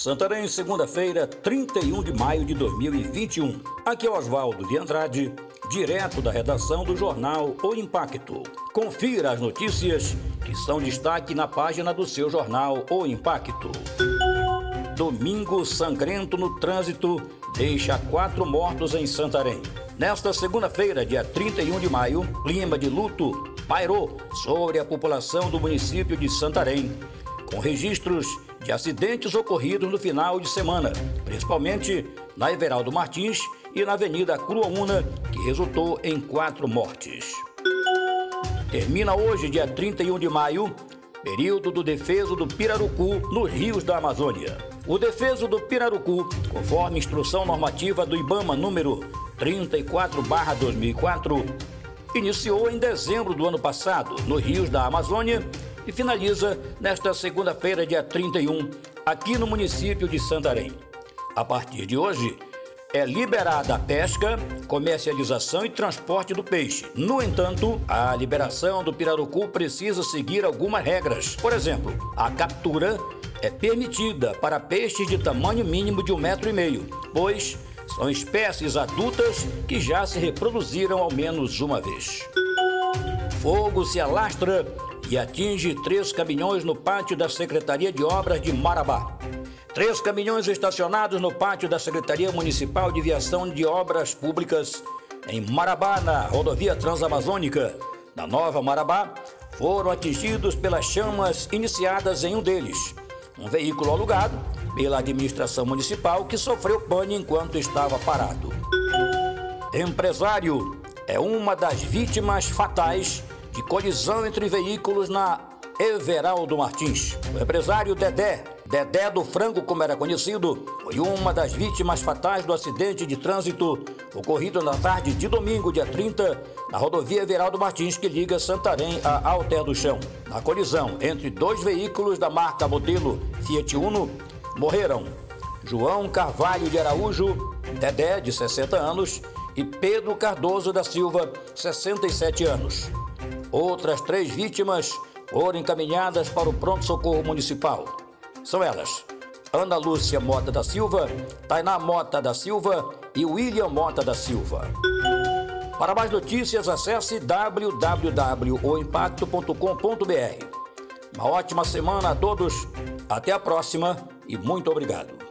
Santarém, segunda-feira, 31 de maio de 2021. Aqui é Oswaldo de Andrade, direto da redação do jornal O Impacto. Confira as notícias que são destaque na página do seu jornal O Impacto. Domingo sangrento no trânsito deixa quatro mortos em Santarém. Nesta segunda-feira, dia 31 de maio, clima de luto pairou sobre a população do município de Santarém, com registros de acidentes ocorridos no final de semana, principalmente na Everaldo Martins e na Avenida Cruaúna, que resultou em quatro mortes. Termina hoje, dia 31 de maio, período do defeso do Pirarucu nos rios da Amazônia. O defeso do Pirarucu, conforme instrução normativa do IBAMA número 34/2004, iniciou em dezembro do ano passado nos rios da Amazônia e finaliza nesta segunda-feira, dia 31, aqui no município de Santarém. A partir de hoje, é liberada a pesca, comercialização e transporte do peixe. No entanto, a liberação do pirarucu precisa seguir algumas regras. Por exemplo, a captura é permitida para peixes de tamanho mínimo de um metro e meio, pois são espécies adultas que já se reproduziram ao menos uma vez. Fogo se alastra e atinge três caminhões no pátio da Secretaria de Obras de Marabá. Três caminhões estacionados no pátio da Secretaria Municipal de Viação de Obras Públicas em Marabá, na rodovia Transamazônica, na Nova Marabá, foram atingidos pelas chamas iniciadas em um deles. Um veículo alugado pela administração municipal que sofreu pane enquanto estava parado. Empresário é uma das vítimas fatais de colisão entre veículos na Everaldo Martins. O empresário Dedé, Dedé do Frango, como era conhecido, foi uma das vítimas fatais do acidente de trânsito ocorrido na tarde de domingo, dia 30, na rodovia Everaldo Martins, que liga Santarém a Alter do Chão. Na colisão entre dois veículos da marca modelo Fiat Uno, morreram João Carvalho de Araújo, Dedé, de 60 anos, e Pedro Cardoso da Silva, 67 anos. Outras três vítimas foram encaminhadas para o pronto-socorro municipal. São elas: Ana Lúcia Mota da Silva, Tainá Mota da Silva e William Mota da Silva. Para mais notícias, acesse www.oimpacto.com.br. Uma ótima semana a todos, até a próxima e muito obrigado.